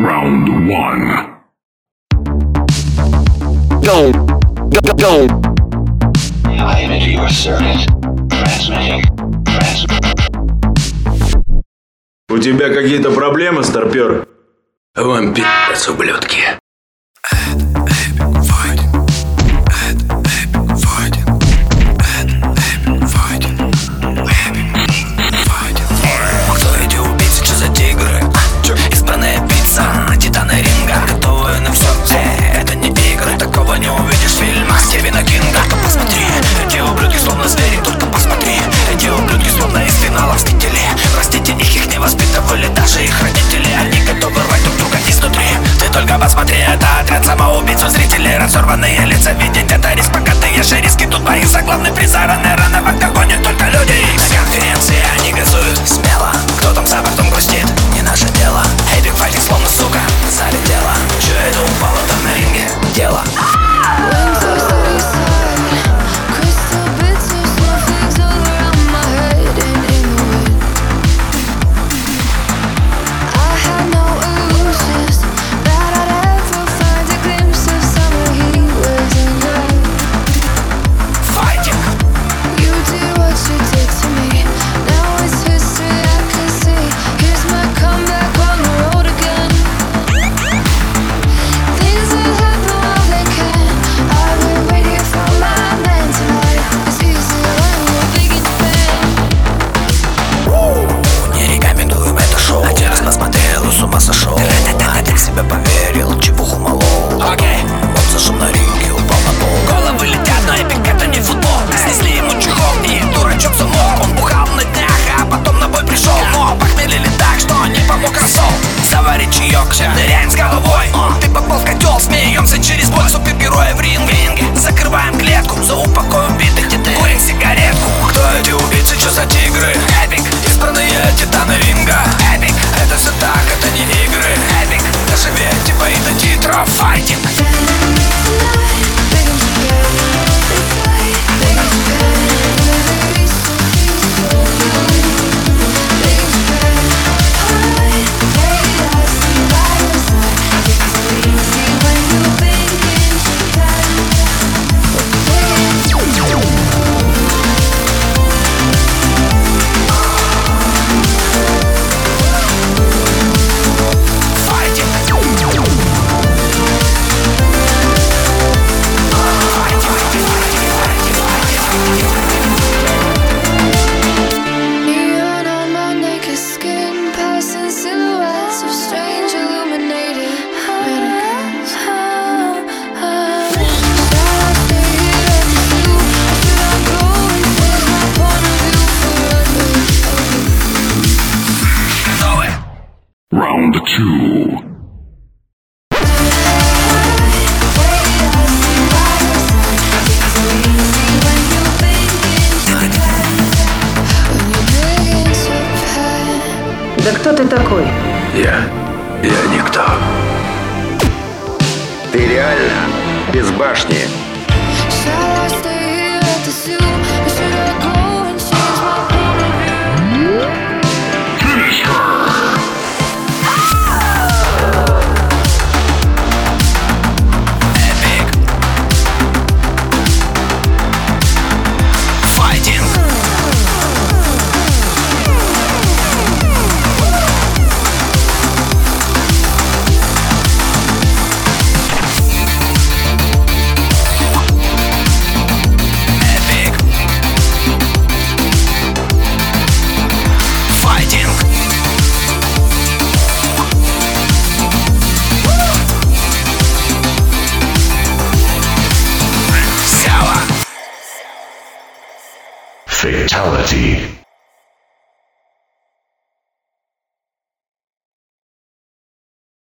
Round one. Go! Go! Go! I am into your circuit. Transmitting. Trans... У тебя какие-то проблемы, старпер? Вам пи***ц, ублюдки. сорванные лица Видеть это риск, пока ты ешь риски. Тут мои заглавные призараны раны Round two. Да кто ты такой? Я. Я никто. Ты реально без башни. Fatality.